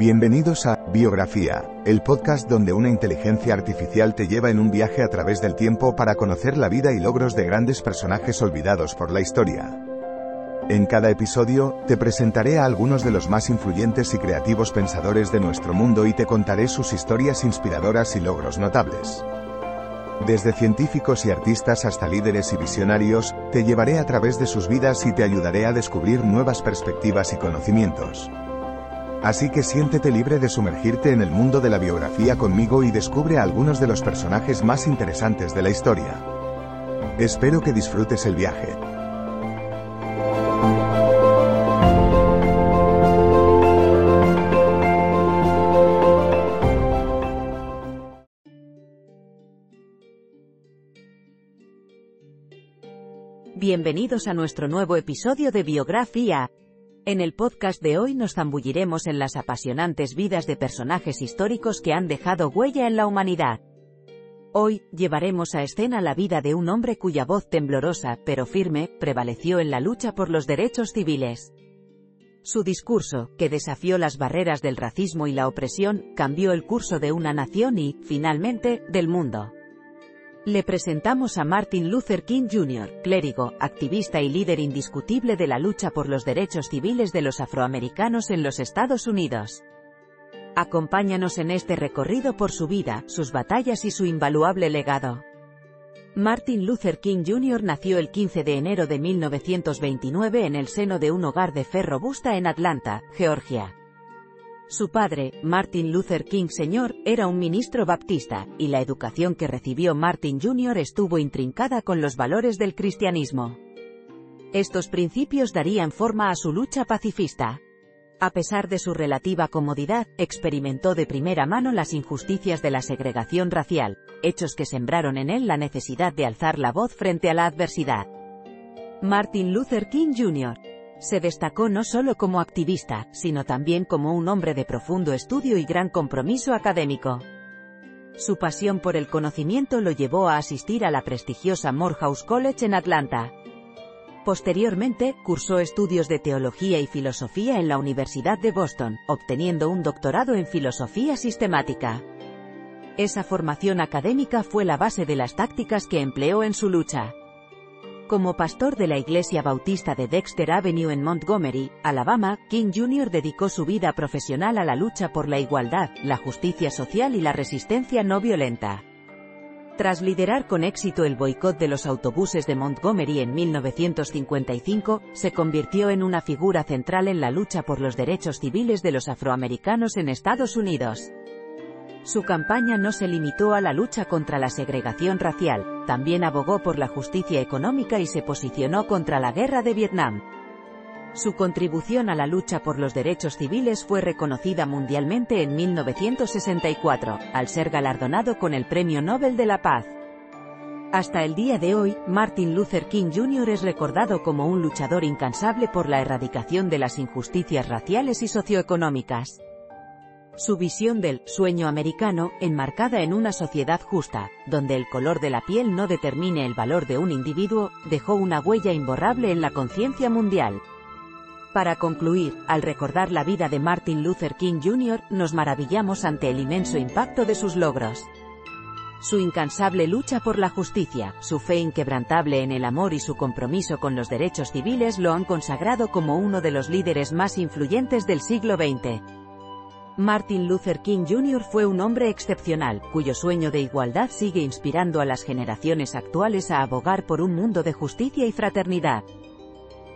Bienvenidos a Biografía, el podcast donde una inteligencia artificial te lleva en un viaje a través del tiempo para conocer la vida y logros de grandes personajes olvidados por la historia. En cada episodio, te presentaré a algunos de los más influyentes y creativos pensadores de nuestro mundo y te contaré sus historias inspiradoras y logros notables. Desde científicos y artistas hasta líderes y visionarios, te llevaré a través de sus vidas y te ayudaré a descubrir nuevas perspectivas y conocimientos. Así que siéntete libre de sumergirte en el mundo de la biografía conmigo y descubre a algunos de los personajes más interesantes de la historia. Espero que disfrutes el viaje. Bienvenidos a nuestro nuevo episodio de Biografía. En el podcast de hoy nos zambulliremos en las apasionantes vidas de personajes históricos que han dejado huella en la humanidad. Hoy, llevaremos a escena la vida de un hombre cuya voz temblorosa, pero firme, prevaleció en la lucha por los derechos civiles. Su discurso, que desafió las barreras del racismo y la opresión, cambió el curso de una nación y, finalmente, del mundo. Le presentamos a Martin Luther King Jr., clérigo, activista y líder indiscutible de la lucha por los derechos civiles de los afroamericanos en los Estados Unidos. Acompáñanos en este recorrido por su vida, sus batallas y su invaluable legado. Martin Luther King Jr. nació el 15 de enero de 1929 en el seno de un hogar de fe robusta en Atlanta, Georgia. Su padre, Martin Luther King Sr., era un ministro baptista, y la educación que recibió Martin Jr. estuvo intrincada con los valores del cristianismo. Estos principios darían forma a su lucha pacifista. A pesar de su relativa comodidad, experimentó de primera mano las injusticias de la segregación racial, hechos que sembraron en él la necesidad de alzar la voz frente a la adversidad. Martin Luther King Jr. Se destacó no solo como activista, sino también como un hombre de profundo estudio y gran compromiso académico. Su pasión por el conocimiento lo llevó a asistir a la prestigiosa Morehouse College en Atlanta. Posteriormente, cursó estudios de teología y filosofía en la Universidad de Boston, obteniendo un doctorado en filosofía sistemática. Esa formación académica fue la base de las tácticas que empleó en su lucha. Como pastor de la Iglesia Bautista de Dexter Avenue en Montgomery, Alabama, King Jr. dedicó su vida profesional a la lucha por la igualdad, la justicia social y la resistencia no violenta. Tras liderar con éxito el boicot de los autobuses de Montgomery en 1955, se convirtió en una figura central en la lucha por los derechos civiles de los afroamericanos en Estados Unidos. Su campaña no se limitó a la lucha contra la segregación racial, también abogó por la justicia económica y se posicionó contra la guerra de Vietnam. Su contribución a la lucha por los derechos civiles fue reconocida mundialmente en 1964, al ser galardonado con el Premio Nobel de la Paz. Hasta el día de hoy, Martin Luther King Jr. es recordado como un luchador incansable por la erradicación de las injusticias raciales y socioeconómicas. Su visión del sueño americano, enmarcada en una sociedad justa, donde el color de la piel no determine el valor de un individuo, dejó una huella imborrable en la conciencia mundial. Para concluir, al recordar la vida de Martin Luther King Jr., nos maravillamos ante el inmenso impacto de sus logros. Su incansable lucha por la justicia, su fe inquebrantable en el amor y su compromiso con los derechos civiles lo han consagrado como uno de los líderes más influyentes del siglo XX. Martin Luther King Jr. fue un hombre excepcional, cuyo sueño de igualdad sigue inspirando a las generaciones actuales a abogar por un mundo de justicia y fraternidad.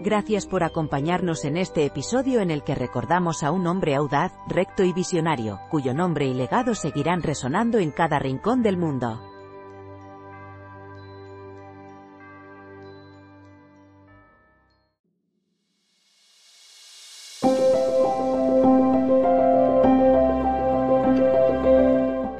Gracias por acompañarnos en este episodio en el que recordamos a un hombre audaz, recto y visionario, cuyo nombre y legado seguirán resonando en cada rincón del mundo.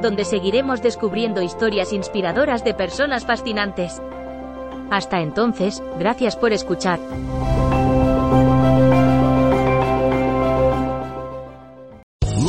donde seguiremos descubriendo historias inspiradoras de personas fascinantes. Hasta entonces, gracias por escuchar.